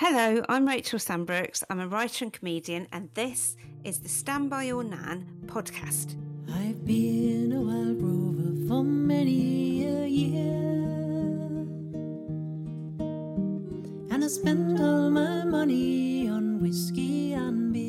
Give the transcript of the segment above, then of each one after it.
Hello, I'm Rachel Sandbrooks. I'm a writer and comedian, and this is the Stand By Your Nan podcast. I've been a wild rover for many a year. And I spent all my money on whiskey and beer.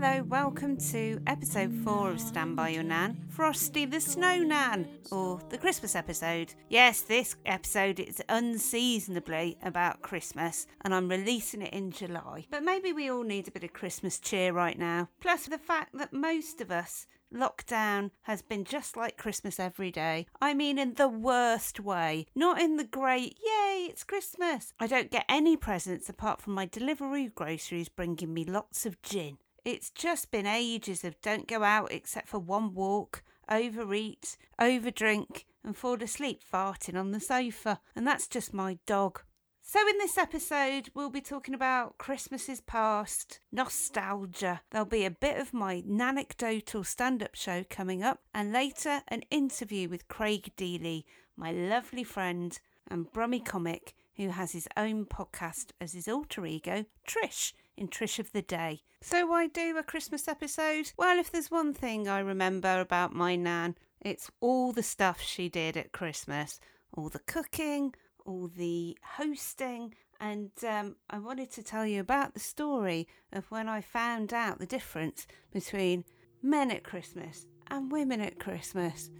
Hello, welcome to episode four of Stand By Your Nan, Frosty the Snow Nan, or the Christmas episode. Yes, this episode is unseasonably about Christmas, and I'm releasing it in July. But maybe we all need a bit of Christmas cheer right now. Plus, the fact that most of us Lockdown has been just like Christmas every day. I mean, in the worst way, not in the great, yay, it's Christmas. I don't get any presents apart from my delivery groceries bringing me lots of gin. It's just been ages of don't go out except for one walk, overeat, overdrink, and fall asleep farting on the sofa. And that's just my dog. So, in this episode, we'll be talking about Christmases past, nostalgia. There'll be a bit of my anecdotal stand up show coming up, and later, an interview with Craig Deely, my lovely friend and Brummy comic who has his own podcast as his alter ego, Trish, in Trish of the Day. So, why do a Christmas episode? Well, if there's one thing I remember about my Nan, it's all the stuff she did at Christmas all the cooking, all the hosting, and um, I wanted to tell you about the story of when I found out the difference between men at Christmas and women at Christmas.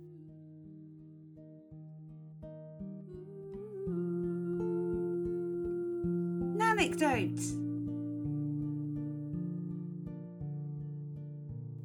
Anecdotes.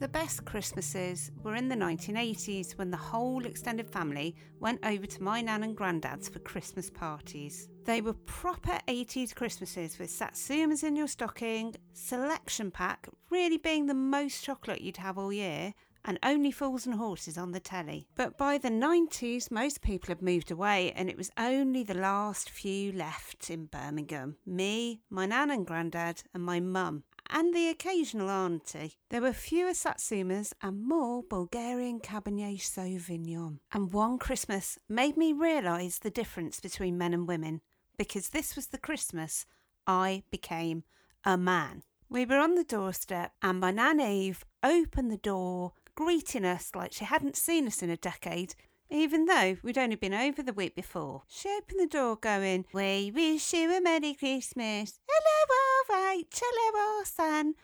The best Christmases were in the 1980s when the whole extended family went over to my nan and granddad's for Christmas parties. They were proper 80s Christmases with satsumas in your stocking, selection pack really being the most chocolate you'd have all year, and only fools and horses on the telly. But by the 90s, most people had moved away, and it was only the last few left in Birmingham me, my nan and granddad, and my mum. And the occasional auntie. There were fewer Satsumas and more Bulgarian Cabernet Sauvignon. And one Christmas made me realise the difference between men and women, because this was the Christmas I became a man. We were on the doorstep, and my Nan Eve opened the door greeting us like she hadn't seen us in a decade, even though we'd only been over the week before. She opened the door going, We wish you a Merry Christmas. Hello, all right, hello, son.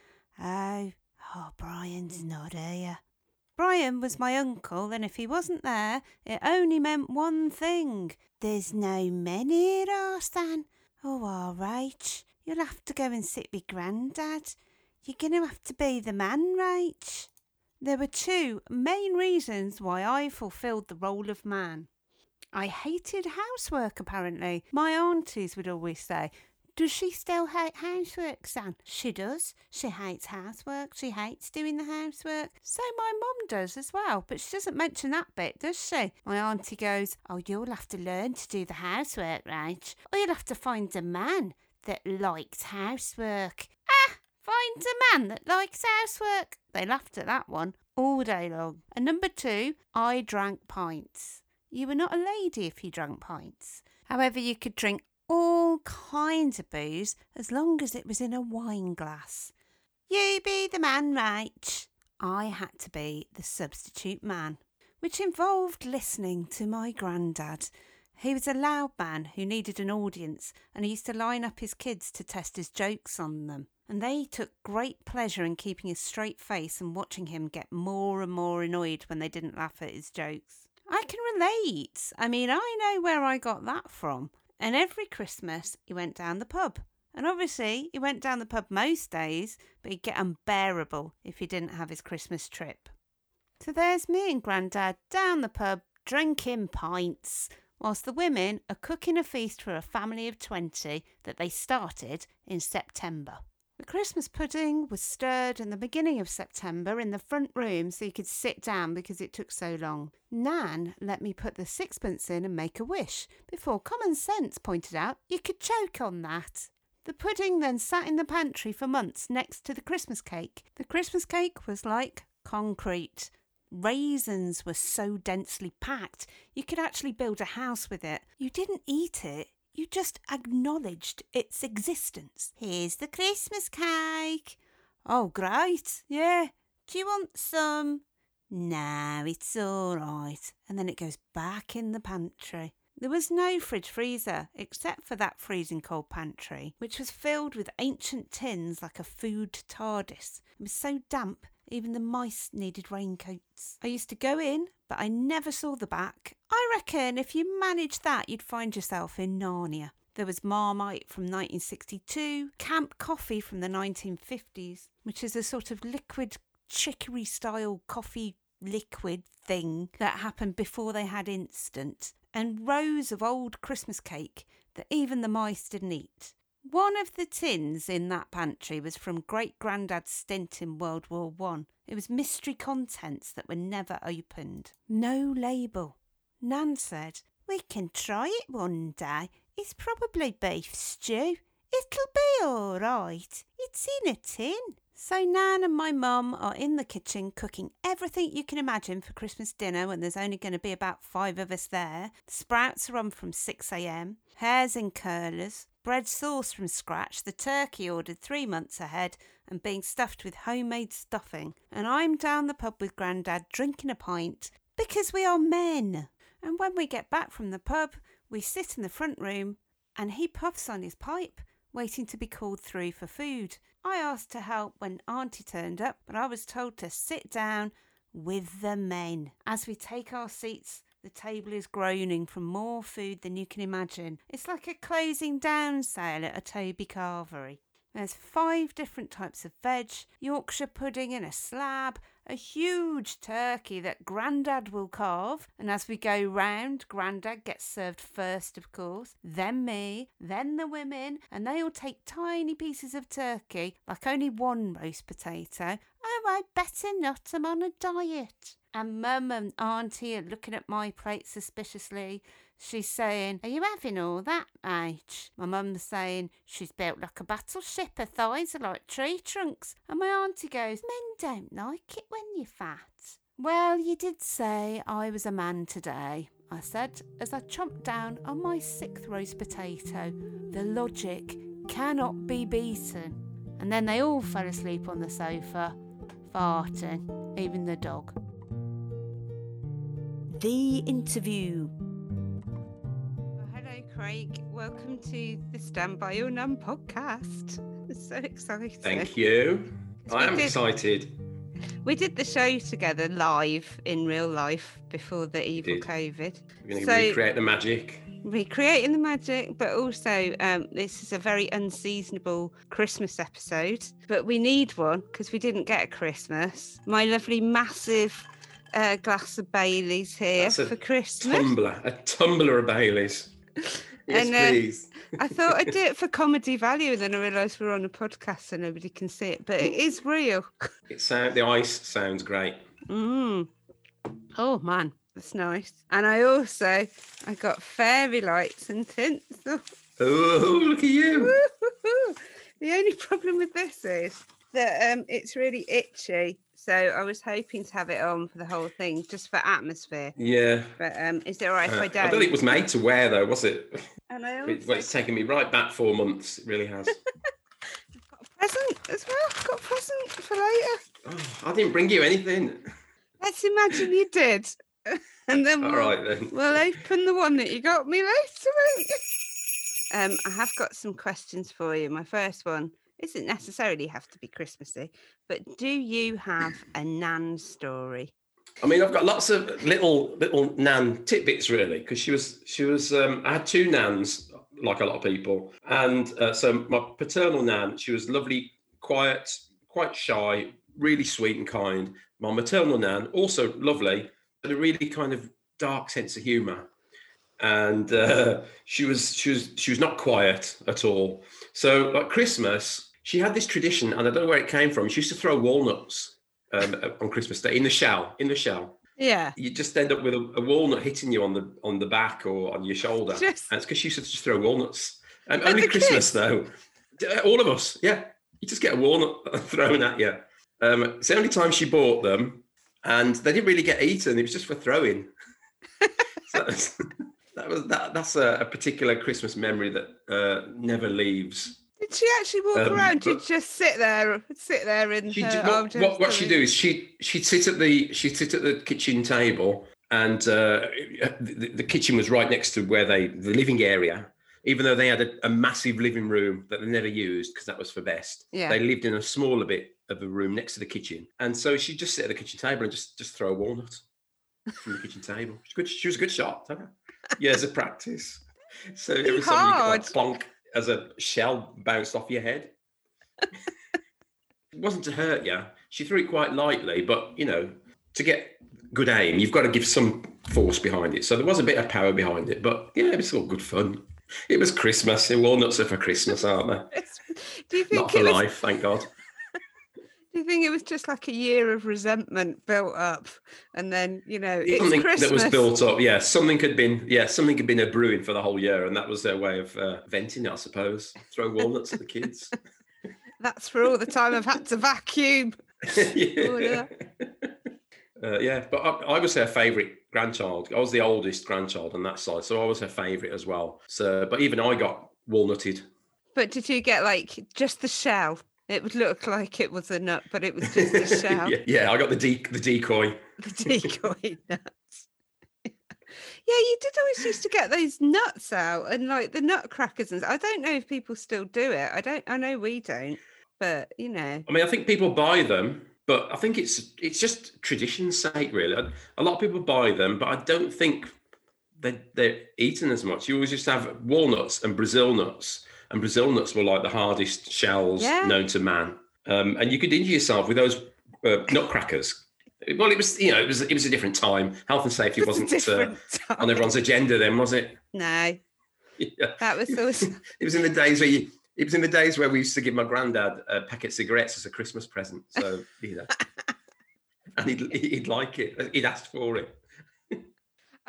Oh, oh, Brian's not here. Brian was my uncle, and if he wasn't there, it only meant one thing. There's no men here, ah, Arstan. Oh, all right. You'll have to go and sit with Grandad. You're going to have to be the man, Rach. There were two main reasons why I fulfilled the role of man. I hated housework, apparently. My aunties would always say, Does she still hate housework, son? She does. She hates housework. She hates doing the housework. So my mum does as well, but she doesn't mention that bit, does she? My auntie goes, Oh, you'll have to learn to do the housework, right? Or you'll have to find a man that likes housework. Ah! Find a man that likes housework. They laughed at that one all day long. And number two, I drank pints. You were not a lady if you drank pints. However, you could drink all kinds of booze as long as it was in a wine glass. You be the man, right? I had to be the substitute man, which involved listening to my granddad. He was a loud man who needed an audience, and he used to line up his kids to test his jokes on them and they took great pleasure in keeping a straight face and watching him get more and more annoyed when they didn't laugh at his jokes. I can relate. I mean, I know where I got that from. And every Christmas, he went down the pub. And obviously, he went down the pub most days, but he'd get unbearable if he didn't have his Christmas trip. So there's me and Grandad down the pub, drinking pints, whilst the women are cooking a feast for a family of 20 that they started in September. The Christmas pudding was stirred in the beginning of September in the front room so you could sit down because it took so long. Nan let me put the sixpence in and make a wish before common sense pointed out you could choke on that. The pudding then sat in the pantry for months next to the Christmas cake. The Christmas cake was like concrete. Raisins were so densely packed you could actually build a house with it. You didn't eat it, You just acknowledged its existence. Here's the Christmas cake. Oh, great. Yeah. Do you want some? No, it's all right. And then it goes back in the pantry. There was no fridge freezer except for that freezing cold pantry, which was filled with ancient tins like a food TARDIS. It was so damp, even the mice needed raincoats. I used to go in, but I never saw the back. I reckon if you managed that, you'd find yourself in Narnia. There was Marmite from 1962, Camp Coffee from the 1950s, which is a sort of liquid chicory style coffee liquid thing that happened before they had instant, and rows of old Christmas cake that even the mice didn't eat. One of the tins in that pantry was from great granddad's stint in World War One. It was mystery contents that were never opened. No label. Nan said, We can try it one day. It's probably beef stew. It'll be all right. It's in a tin. So Nan and my mum are in the kitchen cooking everything you can imagine for Christmas dinner when there's only going to be about five of us there. The sprouts are on from 6am, hairs in curlers, bread sauce from scratch, the turkey ordered three months ahead and being stuffed with homemade stuffing. And I'm down the pub with Grandad drinking a pint because we are men. And when we get back from the pub, we sit in the front room and he puffs on his pipe, waiting to be called through for food. I asked to help when Auntie turned up, but I was told to sit down with the men. As we take our seats, the table is groaning from more food than you can imagine. It's like a closing down sale at a Toby Carvery. There's five different types of veg, Yorkshire pudding in a slab, a huge turkey that Grandad will carve, and as we go round, Grandad gets served first, of course, then me, then the women, and they all take tiny pieces of turkey, like only one roast potato. Oh, I better not, I'm on a diet. And Mum and Auntie are looking at my plate suspiciously. She's saying, Are you having all that, mate? My mum's saying, She's built like a battleship, her thighs are like tree trunks. And my auntie goes, Men don't like it when you're fat. Well, you did say I was a man today, I said as I chomped down on my sixth roast potato. The logic cannot be beaten. And then they all fell asleep on the sofa, farting, even the dog. The interview. Hello, Craig. Welcome to the Stand By Your Nan podcast. It's so exciting. Thank you. I am did- excited. We did the show together live in real life before the evil. COVID. We're going to So- recreate the magic. recreating the magic, but also um, this is a very unseasonable Christmas episode. But we need one because we didn't get a Christmas. My lovely massive uh, glass of Bailey's here a for Christmas. Tumbler, a tumbler of Baileys. Yes, And, uh, please. I thought I'd do it for comedy value, and then I realised we're on a podcast so nobody can see it, but it is real. It sound, the ice sounds great. Mm. Oh man, that's nice. And I also I got fairy lights and tints. Oh, look at you. The only problem with this is that um, it's really itchy. So I was hoping to have it on for the whole thing, just for atmosphere. Yeah. But um, is it all right if Uh, I I don't? don't think it was made to wear, though, was it? And I It- also well, it's taken me right back four months. It really has. got a present as well. Got a present for later. Oh, I didn't bring you anything. Let's imagine you did, and then All we'll, right, then. we'll open the one that you got me later. um, I have got some questions for you. My first one isn't necessarily have to be Christmassy, but do you have a Nan story? I mean, I've got lots of little little nan tidbits really, because she was she was. Um, I had two nans, like a lot of people, and uh, so my paternal nan, she was lovely, quiet, quite shy, really sweet and kind. My maternal nan, also lovely, but a really kind of dark sense of humour, and uh, she was she was she was not quiet at all. So like Christmas, she had this tradition, and I don't know where it came from. She used to throw walnuts um, on Christmas Day in the shell, in the shell. Yeah. You just end up with a, a walnut hitting you on the on the back or on your shoulder, Just- and it's because she used to just throw walnuts. And only Christmas though, all of us, yeah. You just get a walnut thrown at you. Um, it's the only time she bought them, and they didn't really get eaten. It was just for throwing. so that's, that was that. That's a, a particular Christmas memory that uh, never leaves. Did she actually walk Um, around? She'd just sit there, sit there in She her what, what, what she do is she she'd sit at the she'd sit at the kitchen table, and uh, the, the kitchen was right next to where they the living area. Even though they had a, a massive living room that they never used because that was for best, Yeah. they lived in a smaller bit of a room next to the kitchen, and so she'd just sit at the kitchen table and just just throw a walnut from the kitchen table. She, good, she was a good shot. Years of practice. So every time you got like. As a shell bounced off your head. it wasn't to hurt you. She threw it quite lightly, but you know, to get good aim, you've got to give some force behind it. So there was a bit of power behind it, but yeah, it was all good fun. It was Christmas. and Walnuts are for Christmas, aren't they? Do you think Not for was? life, thank God. You think it was just like a year of resentment built up, and then you know it's something Christmas? that was built up. Yeah, something had been. Yeah, something had been a brewing for the whole year, and that was their way of uh, venting, I suppose. Throw walnuts at the kids. That's for all the time I've had to vacuum. yeah. Uh, yeah, but I, I was her favourite grandchild. I was the oldest grandchild on that side, so I was her favourite as well. So, but even I got walnutted. But did you get like just the shell? It would look like it was a nut, but it was just a shell, yeah, yeah, I got the de- the decoy. the decoy nuts. yeah, you did always used to get those nuts out and like the nutcrackers and I don't know if people still do it. I don't. I know we don't, but you know. I mean, I think people buy them, but I think it's it's just tradition's sake, really. A- lot of people buy them, but I don't think they they're eaten as much. You always just have walnuts and Brazil nuts, and Brazil nuts were like the hardest shells Yeah. known to man. Um, and you could injure yourself with those uh, nutcrackers. Well, it was you know it was it was a different time. Health and safety wasn't uh, on everyone's agenda then, was it? No, Yeah. that was always. It was in the days where you. It was in the days where we used to give my granddad a packet of cigarettes as a Christmas present. So you know, and he'd, he'd like it. He'd asked for it.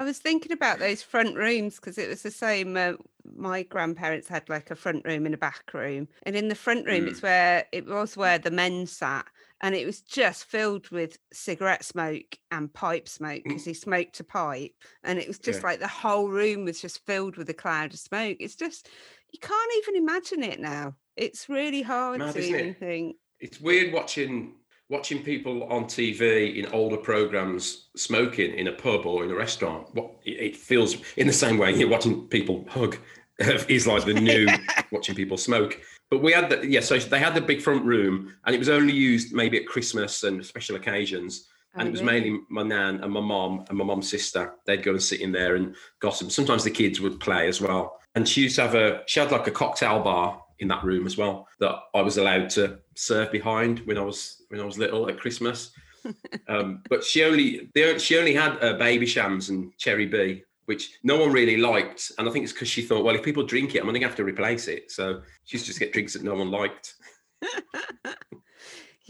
I was thinking about those front rooms because it was the same. Uh, my grandparents had like a front room and a back room, and in the front room, Mm. it's where it was where the men sat, and it was just filled with cigarette smoke and pipe smoke because he smoked a pipe, and it was just Yeah. like the whole room was just filled with a cloud of smoke. It's just you can't even imagine it now. It's really hard Mad, to even it? think. It's weird watching watching people on TV in older programs smoking in a pub or in a restaurant. What it feels in the same way you're watching people hug is like the new watching people smoke. But we had the yeah, so they had the big front room, and it was only used maybe at Christmas and special occasions. Oh, and Oh, it was mainly my nan and my mom and my mom's sister. They'd go and sit in there and gossip. Sometimes the kids would play as well. And she used to have a she had like a cocktail bar in that room as well that I was allowed to serve behind when I was when I was little at Christmas. um, but she only they, she only had uh, Babychams and cherry B, which no one really liked. And I think it's because she thought, well, if people drink it, I'm going to have to replace it. So she used to just get drinks that no one liked.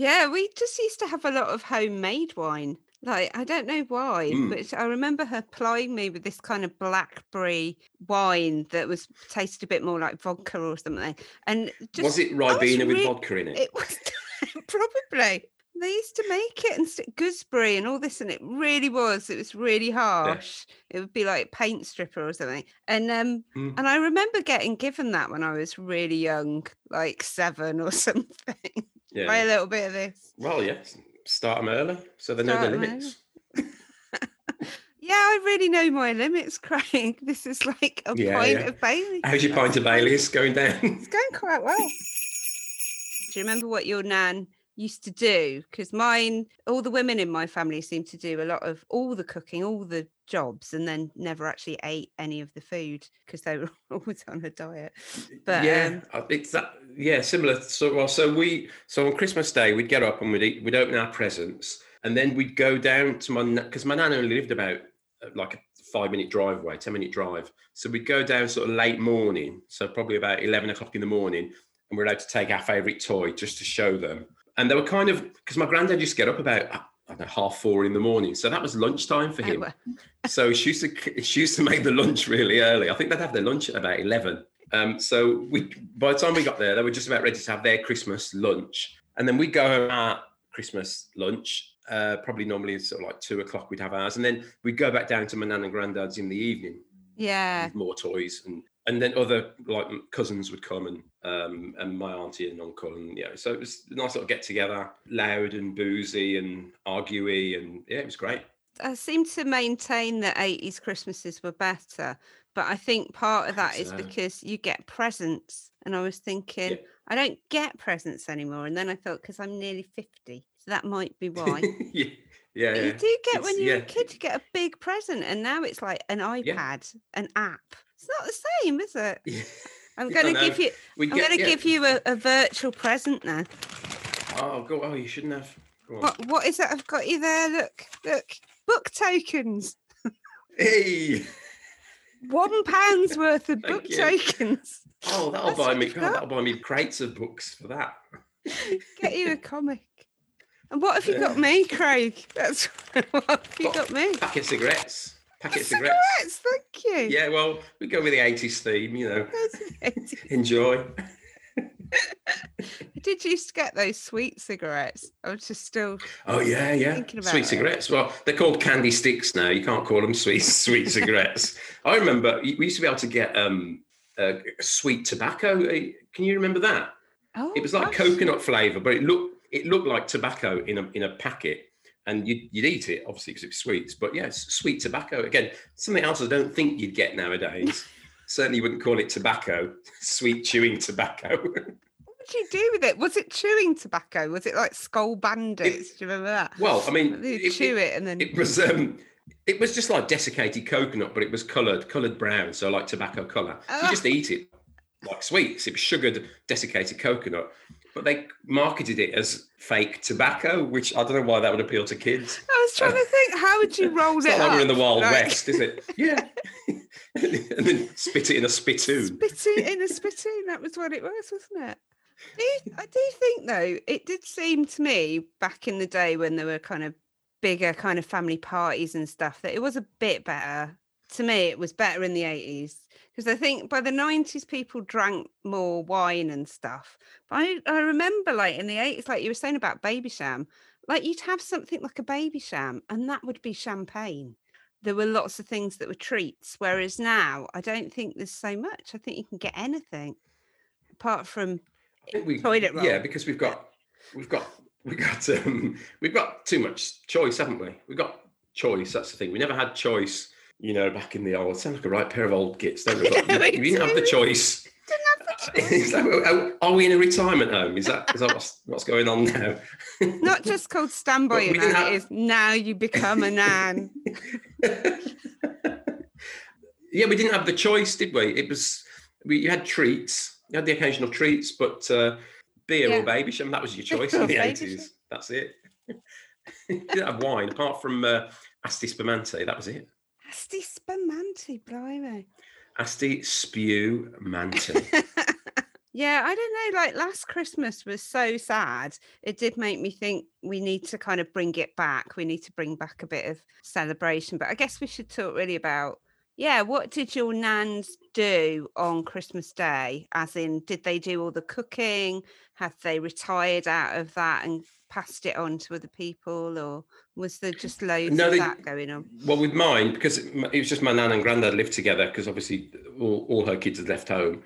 Yeah, we just used to have a lot of homemade wine. Like, I don't know why, Mm. but I remember her plying me with this kind of blackberry wine that was tasted a bit more like vodka or something. And just was it I was Ribena with re- vodka in it? It was probably. They used to make it and stick gooseberry and all this, and it really was. It was really harsh. It would be like paint stripper or something. And um, Mm. and I remember getting given that when I was really young, like seven or something. Yeah. Try a little bit of this. Well, yes. Start them early so they know their limits. Yeah, I really know my limits, Craig. This is like a Yeah, pint yeah. of Bailey. How's your pint of Bailey's going down? It's going quite well. Do you remember what your nan used to do? Because mine, all the women in my family seem to do a lot of all the cooking, all the jobs, and then never actually ate any of the food because they were always on a diet. But yeah, um, it's that. Yeah, similar. So, well, so we, so on Christmas Day, we'd get up and we'd eat, we'd open our presents, and then we'd go down to my because my nan only lived about uh, like a five minute drive away, ten minute drive. So we'd go down sort of late morning, so probably about eleven o'clock in the morning, and we're allowed to take our favourite toy just to show them. And they were kind of because my granddad used to get up about I don't know, half four in the morning, so that was lunchtime for oh, him. So she used to she used to make the lunch really early. I think they'd have their lunch at about eleven. Um, so we by the time we got there, they were just about ready to have their Christmas lunch, and then we go home at Christmas lunch. Uh, probably normally it's sort of like two o'clock we'd have ours, and then we'd go back down to my nan and granddad's in the evening. Yeah. with more toys and and then other like cousins would come and um and my auntie and uncle and yeah so it was a nice little get together loud and boozy and arguey and yeah it was great I seem to maintain that 80s Christmases were better, but I think part of that is because you get presents. And I was thinking, Yeah. I don't get presents anymore. And then I thought, because I'm nearly 50, so that might be why. yeah yeah, yeah. you do get It's- when you're a kid, you get a big present, and now it's like an iPad, an app. It's not the same, is it? Yeah. I'm going to give you. we I'm going to yeah. give you a, a virtual present now. oh go oh you shouldn't have. What What is it? I've got you there. Look, look. Book tokens. hey One pound's worth of book you. tokens. oh that'll That's buy me God, that'll buy me crates of books for that Get you a comic. And what have you got me, Craig? That's what have you What? got me? packet cigarettes packet cigarettes Cigarettes, thank you. yeah well we go with the 80s theme you know That's it. enjoy Did used to get those sweet cigarettes. I was just still Oh yeah, yeah. Sweet it. cigarettes. Well, they're called candy sticks now. You can't call them sweet sweet cigarettes. I remember we used to be able to get um uh, sweet tobacco. Uh, Can you remember that? oh It was like gosh. coconut flavour, but it looked it looked like tobacco in a in a packet, and you'd, you'd eat it obviously because it was sweets. But yeah, sweet tobacco again. Something else I don't think you'd get nowadays. Certainly, wouldn't call it tobacco. Sweet chewing tobacco. Did you do with it? Was it chewing tobacco? Was it like skull bandits? do you remember that? well, I mean, They it- chew it- it, and then It was um it was just like desiccated coconut, but it was coloured, coloured brown, so like tobacco colour. So Ah. you just eat it like sweets. It was sugared, desiccated coconut. But they marketed it as fake tobacco, which I don't know why that would appeal to kids. I was trying to think, how would you roll It's it not like we're in the? Wild Like, West, is it? Yeah. and then spit it in a spittoon. Spittoon in a spittoon. That was what it was, wasn't it? Do I do think though, it did seem to me back in the day when there were kind of bigger kind of family parties and stuff that it was a bit better. To me, it was better in the eighties because I think by the nineties people drank more wine and stuff. But I, I remember like in the eighties, like you were saying about Babycham, like you'd have something like a Babycham, and that would be champagne there were lots of things that were treats. Whereas now, I don't think there's so much. I think you can get anything apart from we, Toilet roll. Yeah, because we've got we've got we've got um, we've got too much choice, haven't we? We've got choice. That's the thing. We never had choice. You know, back in the old, sound like a right pair of old gits, don't we? Yeah, we, we we didn't have the choice. That, are, are we in a retirement home? Is that is that what's, what's going on now? not just called standby, you we have- it is now you become a nan. yeah, we didn't have the choice, did we? It was we you had treats, you had the occasional treats, but uh, beer Yeah. or Babycham that was your choice in the baby eighties. That's it. you didn't have wine apart from uh, Asti Spumante. That was it. Asti Spumante, blimey. Asti Spew Manti. yeah, I don't know. Like last Christmas was so sad. It did make me think we need to kind of bring it back. We need to bring back a bit of celebration. But I guess we should talk really about yeah, what did your nans do on Christmas Day? As in, did they do all the cooking? Have they retired out of that and passed it on to other people, or was there just loads No, of they- that going on? Well, with mine, because it it was just my nan and granddad lived together, because obviously all, all her kids had left home.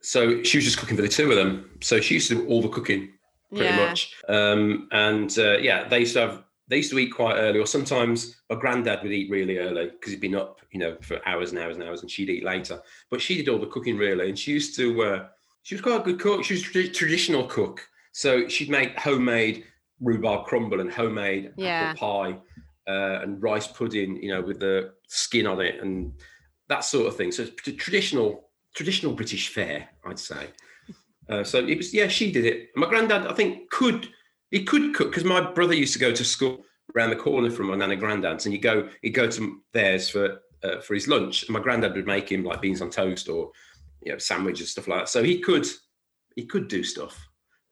So she was just cooking for the two of them. So she used to do all the cooking pretty Yeah. much. Um, and uh, yeah, they used to have they used to eat quite early, or sometimes my granddad would eat really early because he'd been up, you know, for hours and hours and hours, and she'd eat later. But she did all the cooking really, and she used to. Uh, she was quite a good cook. She was a tradi- traditional cook, so she'd make homemade rhubarb crumble and homemade Yeah. apple pie uh, and rice pudding, you know, with the skin on it and that sort of thing. So it's traditional, traditional British fare, I'd say. Uh, so it was, yeah, she did it. My granddad, I think, could he could cook because my brother used to go to school around the corner from my nan and granddad's, and you go he'd go to theirs for uh, for his lunch, and my granddad would make him like beans on toast or you know sandwiches stuff like that. So he could he could do stuff,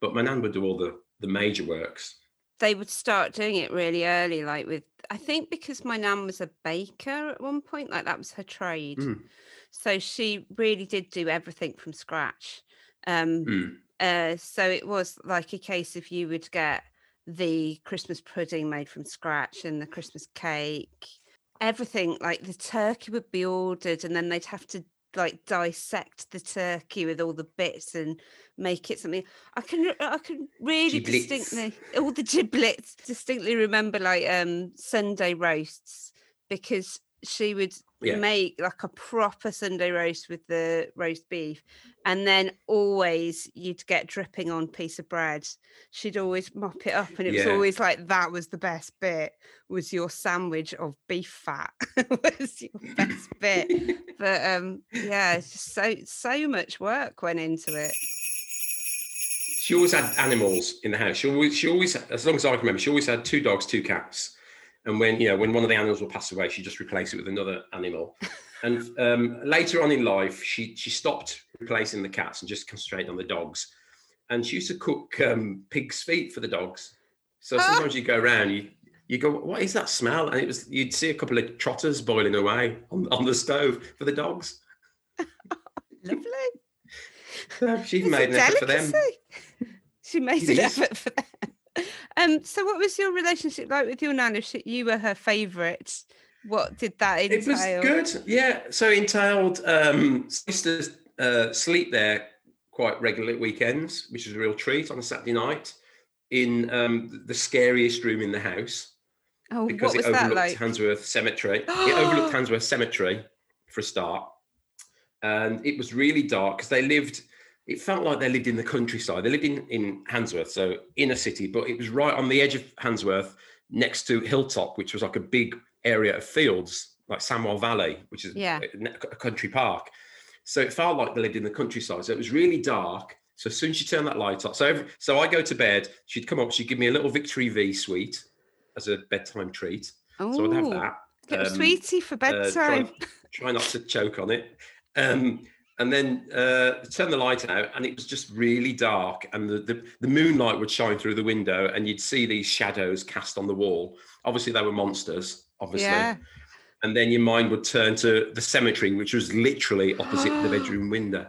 but my nan would do all the the major works. they would start doing it really early, like with I think because my nan was a baker at one point, like that was her trade. Mm. So she really did do everything from scratch. Um, Mm. Uh, so it was like a case of you would get the Christmas pudding made from scratch and the Christmas cake. everything. Like the turkey would be ordered, and then they'd have to like dissect the turkey with all the bits and make it something. I can I can really Giblets. distinctly all the giblets distinctly remember like um Sunday roasts because she would Yeah. make like a proper Sunday roast with the roast beef, and then always you'd get dripping on piece of bread. She'd always mop it up, and it was always like that was the best bit. Was your sandwich of beef fat was your best bit? But um, yeah, it's just so so much work went into it. She always had animals in the house. She always, she always, as long as I can remember, she always had two dogs, two cats. And when you know, when one of the animals will pass away, she just replace it with another animal. And um, later on in life, she she stopped replacing the cats and just concentrated on the dogs. And she used to cook um, pig's feet for the dogs. So Ah. sometimes you go around, you you go, what is that smell? And it was you'd see a couple of trotters boiling away on, on the stove for the dogs. Lovely. So she made an effort for them. She made an effort for them. Um, so what was your relationship like with your nan? If you were her favourite, what did that entail? It was good, yeah. So entailed. Um, to uh, sleep there quite regularly at weekends, which was a real treat on a Saturday night, in um, the scariest room in the house Oh, because what was it that overlooked like? Handsworth Cemetery. it overlooked Handsworth Cemetery for a start, and it was really dark because they lived. It felt like they lived in the countryside. They lived in in Handsworth, so inner city, but it was right on the edge of Handsworth, next to Hilltop, which was like a big area of fields, like Sandwell Valley, which is Yeah. a, country park. So it felt like they lived in the countryside. So it was really dark. So as soon as she turned that light off, so every, so I go to bed. She'd come up. She'd give me a little Victory V sweet as a bedtime treat. So I'd have Ooh, that. little um, sweetie for uh, try, bedtime. try not to choke on it. Um, and then uh, turn the light out, and it was just really dark, and the, the the moonlight would shine through the window, and you'd see these shadows cast on the wall. Obviously, they were monsters. Obviously, yeah. and then your mind would turn to the cemetery, which was literally opposite the bedroom window.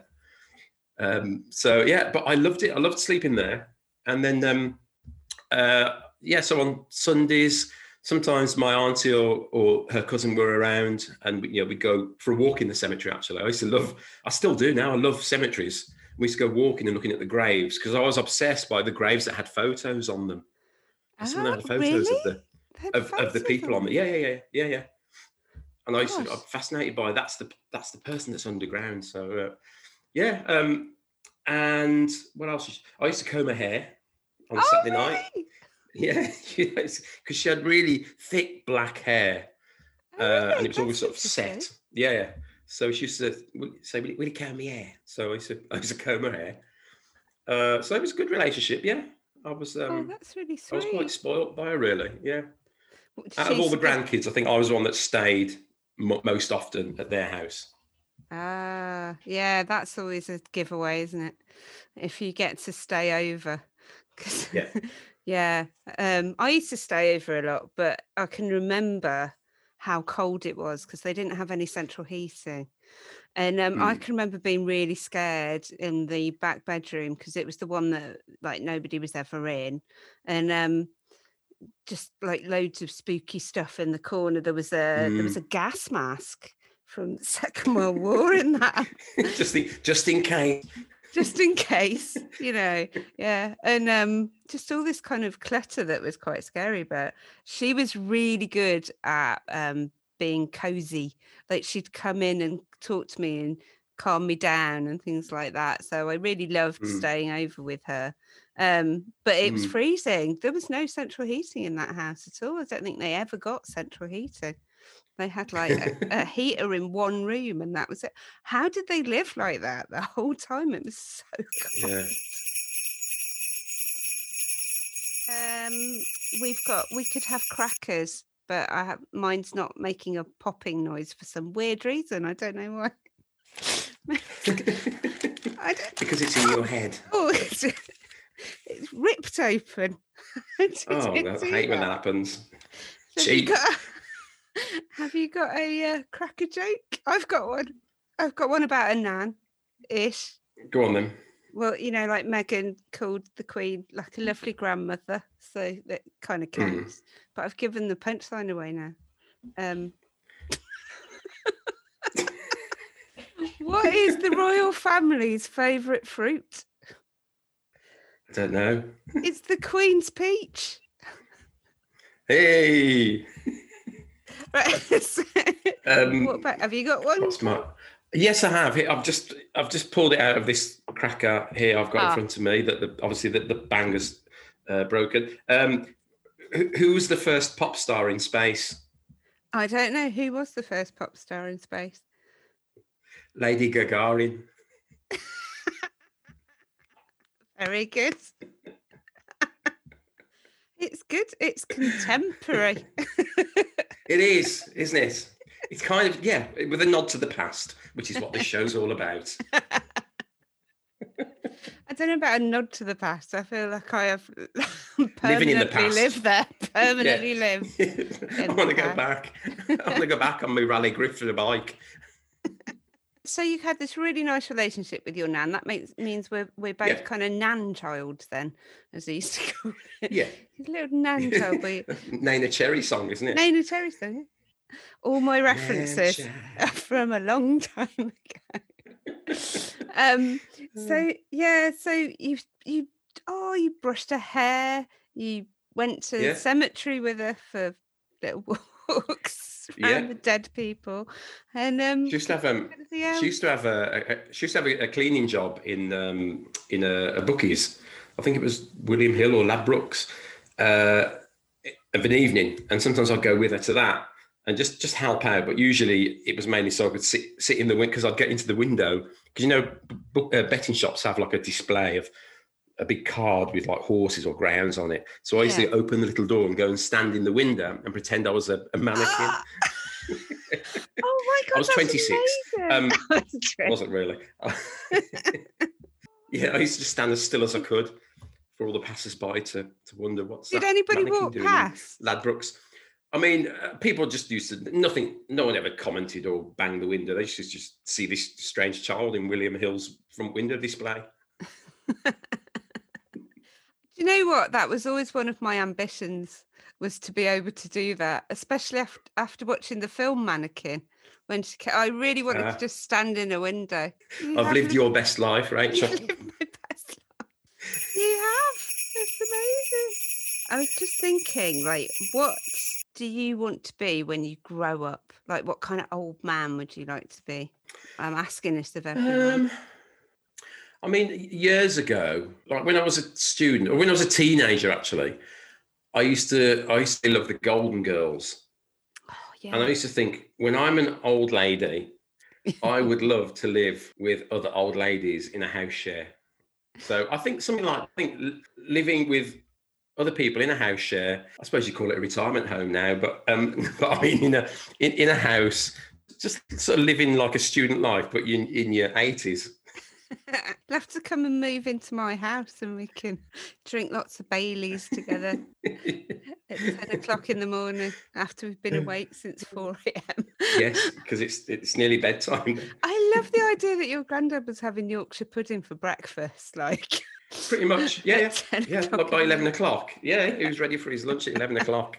Um, so yeah, but I loved it. I loved sleeping there. And then um, uh, yeah, so on Sundays, sometimes my auntie or, or her cousin were around, and you know we'd go for a walk in the cemetery. Actually, I used to love. I still do now. I love cemeteries. We used to go walking and looking at the graves because I was obsessed by the graves that had photos on them. Some of them Oh, had photos really? of the of, of the people on them. yeah yeah yeah yeah yeah and i used to, i'm fascinated by that's the that's the person that's underground so uh, yeah um and what else i used to comb her hair on Oh, saturday night really? yeah because she had really thick black hair Oh, uh, and it was always sort of set yeah yeah so she used to say will you, will you comb my hair so i used to i used to comb her hair uh so it was a good relationship yeah i was oh, um that's really sweet. I was quite spoilt by her, really. Yeah. Out of all the grandkids, I think I was the one that stayed mo- most often at their house. Ah, yeah, that's always a giveaway, isn't it? If you get to stay over. 'Cause- Yeah. Yeah. Um, I used to stay over a lot, but I can remember how cold it was because they didn't have any central heating. And um, I Mm. can remember being really scared in the back bedroom because it was the one that like nobody was ever in. And um, just like loads of spooky stuff in the corner. There was a there was a gas mask from the Second World War in that, just, in, just in case. Just in case, you know. Yeah, and um, just all this kind of clutter that was quite scary. But she was really good at um being cozy. Like she'd come in and talk to me and calm me down and things like that. So I really loved Mm. staying over with her. Um, but it was Mm. freezing. There was no central heating in that house at all. I don't think they ever got central heating. They had like a, a heater in one room and that was it. How did they live like that the whole time? It was so cold. Yeah. Um, we've got we could have crackers, but I have mine's not making a popping noise for some weird reason. I don't know why. I don't. because it's in your head. Oh, it's, it's ripped open. Oh, I hate when that. that happens. You cheap. got, have you got a uh, cracker joke? I've got one. Mm. I've got one about a nan ish. Go on then. Well, you know, like Meghan called the Queen like a mm. lovely grandmother, so that kind of mm. counts. Mm. But I've given the punchline away now. Um, what is the royal family's favourite fruit? I don't know. It's the Queen's peach. Hey! Right. um, what have you got one? what's my? Yes, I have. I've just I've just pulled it out of this cracker here. I've got Ah. in front of me that the, obviously the, the banger's uh, broken. Um, who, who was the first pop star in space? I don't know who was the first pop star in space. Lady Gagarin. Very good. It's good. It's contemporary. It is, isn't it? It's kind of yeah, with a nod to the past, which is what this show's all about. I don't know about a nod to the past. I feel like I have Living in the permanently past. lived there. Permanently live. I want to go back. I want to go back on my Raleigh Grifter the bike. So you had this really nice relationship with your nan. That makes means we're we're both Yeah. kind of nan child then, as they used to call it. Yeah, little nan child. But Neneh Cherry song, isn't it? Neneh Cherry song. All my references are from a long time ago. um. So yeah. So you you oh you brushed her hair. You went to Yeah. the cemetery with her for little around Yeah. the dead people, and um. She used to have um, she used to have a, a, she used to have a, a cleaning job in um, in a, a bookies. I think it was William Hill or Ladbrokes uh, of an evening, and sometimes I'd go with her to that and just just help out. But usually it was mainly so I could sit sit in the window because I'd get into the window because you know book, uh, betting shops have like a display of a big card with like horses or grounds on it. So I used Yeah. to open the little door and go and stand in the window and pretend I was a, a mannequin. Ah! Oh my god! I was 26. amazing. Um, wasn't really. yeah, I used to stand as still as I could for all the passers-by to to wonder what's Did anybody walk past? Ladbrokes. I mean, uh, people just used to nothing. No one ever commented or banged the window. They just just see this strange child in William Hill's front window display. You know what? That was always one of my ambitions was to be able to do that, especially after after watching the film Mannequin. When she, I really wanted Ah. to just stand in a window. You I've lived your best life, You Rachel. lived my best life. You have. It's amazing. I was just thinking, like, what do you want to be when you grow up? Like, what kind of old man would you like to be? I'm asking this of everyone. Um, I mean, years ago, like when I was a student or when I was a teenager, actually, I used to I used to love the Golden Girls, oh, and I used to think when I'm an old lady, I would love to live with other old ladies in a house share. So I think something like I think living with other people in a house share. I suppose you call it a retirement home now, but um, but I mean in a in, in a house, just sort of living like a student life, but you in your eighties. You'll have to come and move into my house and we can drink lots of Baileys together at 10 o'clock in the morning after we've been mm. awake since 4 a.m. yes, because it's it's nearly bedtime. I love the idea that your granddad was having Yorkshire pudding for breakfast. Like, Pretty much, yeah, yeah, 10 yeah. by eleven o'clock. Yeah, he was ready for his lunch at eleven o'clock.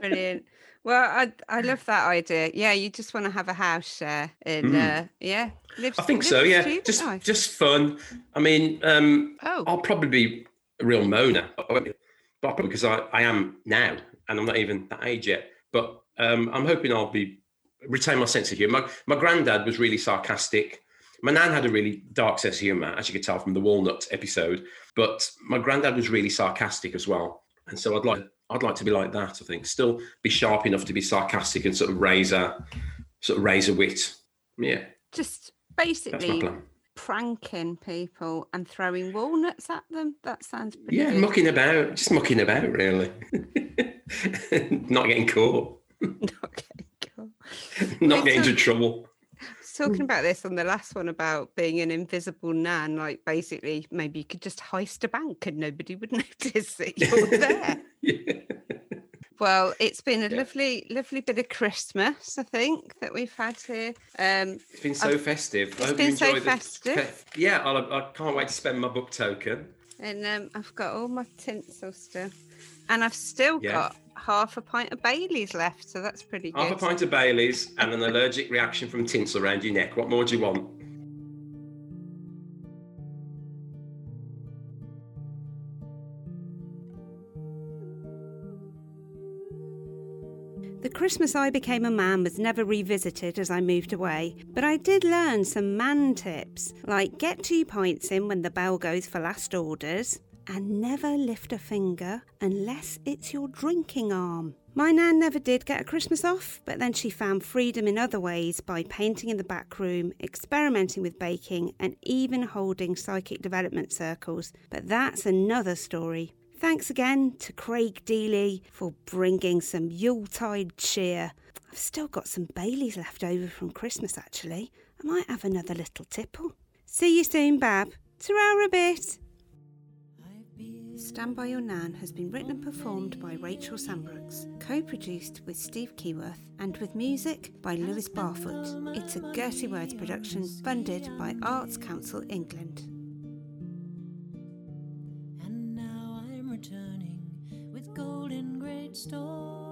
Brilliant. Well, I I love that idea. Yeah, you just want to have a house share and Mm. uh, yeah, live. I think so. Yeah, just life. just fun. I mean, um, oh, I'll probably be a real moaner, I won't be proper because I, I am now, and I'm not even that age yet. But um, I'm hoping I'll be retain my sense of humour. My, my granddad was really sarcastic. My nan had a really dark sense of humour, as you could tell from the walnut episode. But my granddad was really sarcastic as well, and so I'd like I'd like to be like that. I think still be sharp enough to be sarcastic and sort of raise a sort of raise a wit. Yeah, just basically pranking people and throwing walnuts at them. That sounds pretty Yeah, good. mucking about, just mucking about, really. Not getting caught, Not getting caught. not getting into trouble. Was talking about this on the last one about being an invisible nan. Like basically, maybe you could just heist a bank and nobody would notice that you're there. Yeah. Well, it's been a Yeah. lovely, lovely bit of Christmas, I think, that we've had here. Um, It's been so I've- festive. it's been so the- festive. yeah, I'll, I can't wait to spend my book token. and um, I've got all my tinsel stuff, and I've still Yeah. got half a pint of Bailey's left, so that's pretty good. Half a pint of Bailey's and an allergic reaction from tinsel around your neck. What more do you want? The Christmas I Became a Man was never revisited as I moved away, but I did learn some man tips, like get two pints in when the bell goes for last orders, and never lift a finger unless it's your drinking arm. My nan never did get a Christmas off, but then she found freedom in other ways by painting in the back room, experimenting with baking, and even holding psychic development circles. But that's another story. Thanks again to Craig Deely for bringing some Yuletide cheer. I've still got some Baileys left over from Christmas, actually. I might have another little tipple. See you soon, Bab. Ta-ra a bit. Stand By Your Nan has been written and performed by Rachel Sambrooks, co-produced with Steve Keyworth, and with music by Lewis Barfoot. It's a Gertie Words production funded by Arts Council England. And now I'm returning with golden great store.